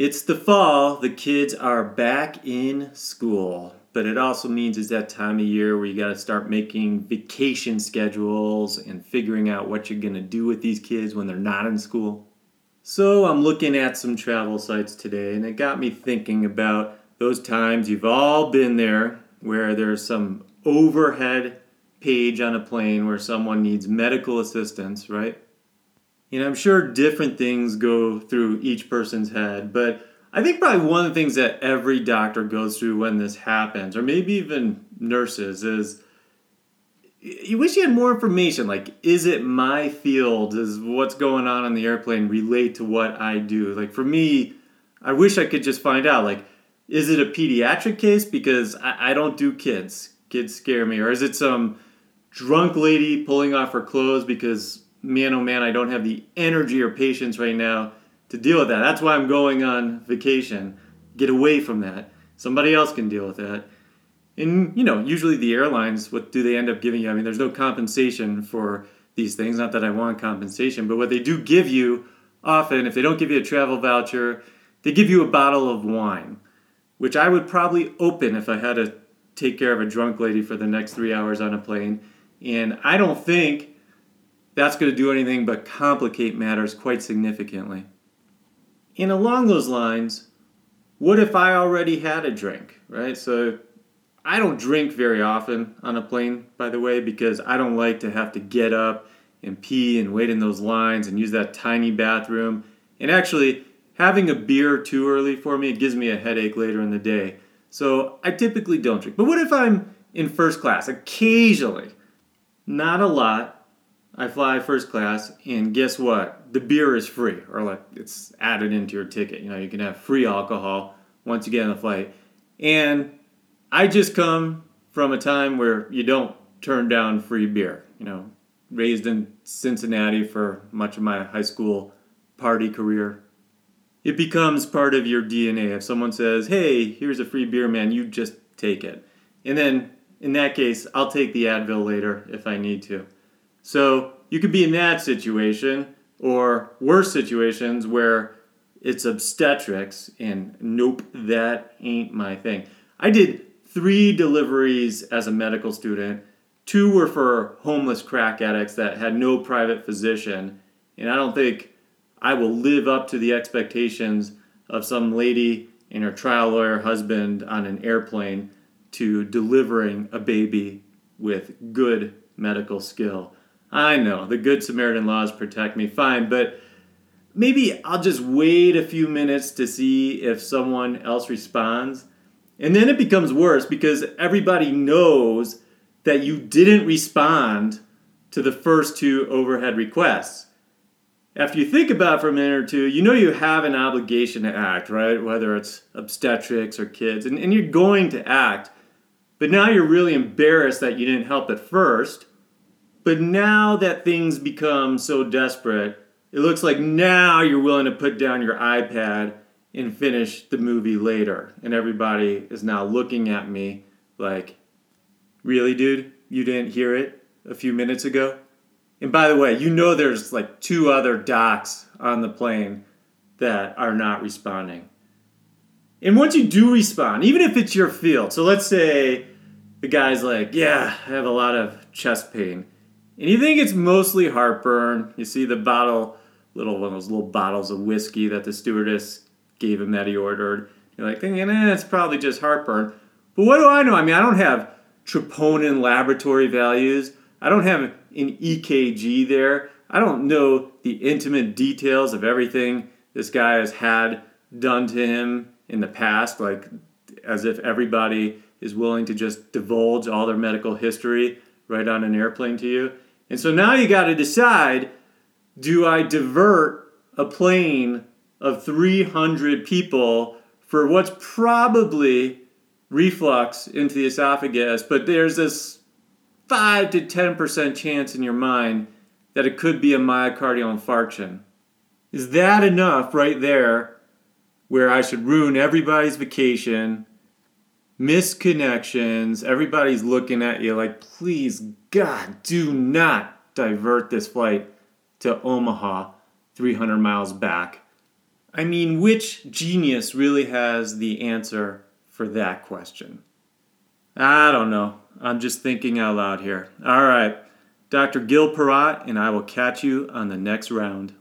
It's the fall, the kids are back in school. But it also means it's that time of year where you got to start making vacation schedules and figuring out what you're going to do with these kids when they're not in school. So I'm looking at some travel sites today, and it got me thinking about those times you've all been there where there's some overhead page on a plane where someone needs medical assistance, right? And I'm sure different things go through each person's head, but I think probably one of the things that every doctor goes through when this happens, or maybe even nurses, is you wish you had more information. Like, is it my field? Does what's going on on the airplane relate to what I do? Like, for me, I wish I could just find out. Like, is it a pediatric case? Because I, I don't do kids. Kids scare me. Or is it some drunk lady pulling off her clothes because, man, oh man, I don't have the energy or patience right now to deal with that. That's why I'm going on vacation. Get away from that. Somebody else can deal with that. And you know, usually the airlines, what do they end up giving you? I mean, there's no compensation for these things. Not that I want compensation, but what they do give you often, if they don't give you a travel voucher, they give you a bottle of wine, which I would probably open if I had to take care of a drunk lady for the next three hours on a plane. And I don't think that's going to do anything but complicate matters quite significantly. And along those lines, what if I already had a drink, right? So I don't drink very often on a plane, by the way, because I don't like to have to get up and pee and wait in those lines and use that tiny bathroom. And actually, having a beer too early for me, it gives me a headache later in the day. So I typically don't drink. But what if I'm in first class? Occasionally, not a lot, I fly first class, and guess what? The beer is free, or like it's added into your ticket. You know, you can have free alcohol once you get on the flight. And I just come from a time where you don't turn down free beer. You know, raised in Cincinnati for much of my high school party career. It becomes part of your DNA. If someone says, hey, here's a free beer, man, you just take it. And then in that case, I'll take the Advil later if I need to. So you could be in that situation or worse situations where it's obstetrics and nope, that ain't my thing. I did three deliveries as a medical student. Two were for homeless crack addicts that had no private physician. And I don't think I will live up to the expectations of some lady and her trial lawyer husband on an airplane to delivering a baby with good medical skill. I know the Good Samaritan laws protect me, fine, but maybe I'll just wait a few minutes to see if someone else responds. And then it becomes worse because everybody knows that you didn't respond to the first two overhead requests. After you think about it for a minute or two, you know you have an obligation to act, right? Whether it's obstetrics or kids, and, and you're going to act. But now you're really embarrassed that you didn't help at first but now that things become so desperate, it looks like now you're willing to put down your iPad and finish the movie later. And everybody is now looking at me like, really, dude? You didn't hear it a few minutes ago? And by the way, you know there's like two other docs on the plane that are not responding. And once you do respond, even if it's your field, so let's say the guy's like, yeah, I have a lot of chest pain and you think it's mostly heartburn. You see the bottle, little one of those little bottles of whiskey that the stewardess gave him that he ordered. You're like thinking, eh, it's probably just heartburn. But what do I know? I mean, I don't have troponin laboratory values. I don't have an EKG there. I don't know the intimate details of everything this guy has had done to him in the past, like as if everybody is willing to just divulge all their medical history right on an airplane to you. And so now you got to decide do I divert a plane of 300 people for what's probably reflux into the esophagus, but there's this 5 to 10% chance in your mind that it could be a myocardial infarction. Is that enough right there where I should ruin everybody's vacation, miss connections, everybody's looking at you like, please God, do not divert this flight to Omaha 300 miles back. I mean, which genius really has the answer for that question? I don't know. I'm just thinking out loud here. All right, Dr. Gil Porat, and I will catch you on the next round.